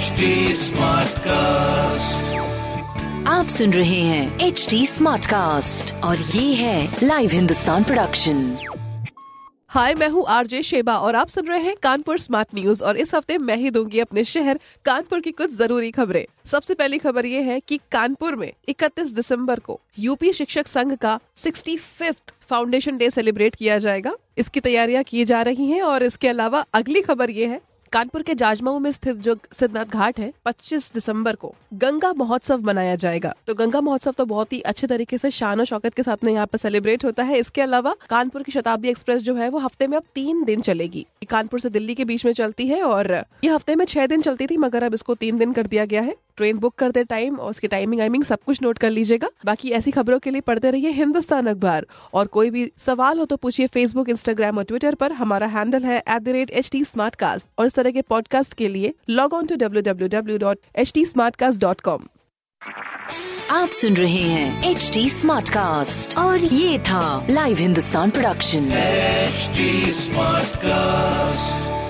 HD cast आप सुन रहे हैं एच डी स्मार्ट कास्ट और ये है लाइव हिंदुस्तान प्रोडक्शन हाय मैं हूँ आरजे शेबा और आप सुन रहे हैं कानपुर स्मार्ट न्यूज़ और इस हफ़्ते मैं ही दूँगी अपने शहर कानपुर की कुछ ज़रूरी खबरें। सबसे पहली खबर ये है कि कानपुर में 31 दिसंबर को यूपी शिक्षक संघ का 65th फाउंडेशन डे सेलिब्रेट किया जाएगा। इसकी तैयारियाँ की जा रही हैं और इसके अलावा अगली खबर ये है कानपुर के जाजमाऊ में स्थित जो सिद्धनाथ घाट है 25 दिसंबर को गंगा महोत्सव मनाया जाएगा। तो गंगा महोत्सव तो बहुत ही अच्छे तरीके से शान और शौकत के साथ में यहाँ पर सेलिब्रेट होता है। इसके अलावा कानपुर की शताब्दी एक्सप्रेस जो है, वो हफ़्ते में अब तीन दिन चलेगी। कानपुर से दिल्ली के बीच में चलती है और ये हफ़्ते में छह दिन चलती थी, मगर अब इसको तीन दिन कर दिया गया है। ट्रेन बुक करते टाइम और उसकी टाइमिंग आइमिंग सब कुछ नोट कर लीजिएगा। बाकी ऐसी खबरों के लिए पढ़ते रहिए हिंदुस्तान अखबार। और कोई भी सवाल हो तो पूछिए फेसबुक इंस्टाग्राम और ट्विटर पर। हमारा हैंडल है at the rate H T और इस तरह के पॉडकास्ट के लिए log on to W W W dot H T dot com आप सुन रहे हैं एच डी स्मार्ट कास्ट और ये था live Hindustan production HD Smartcast.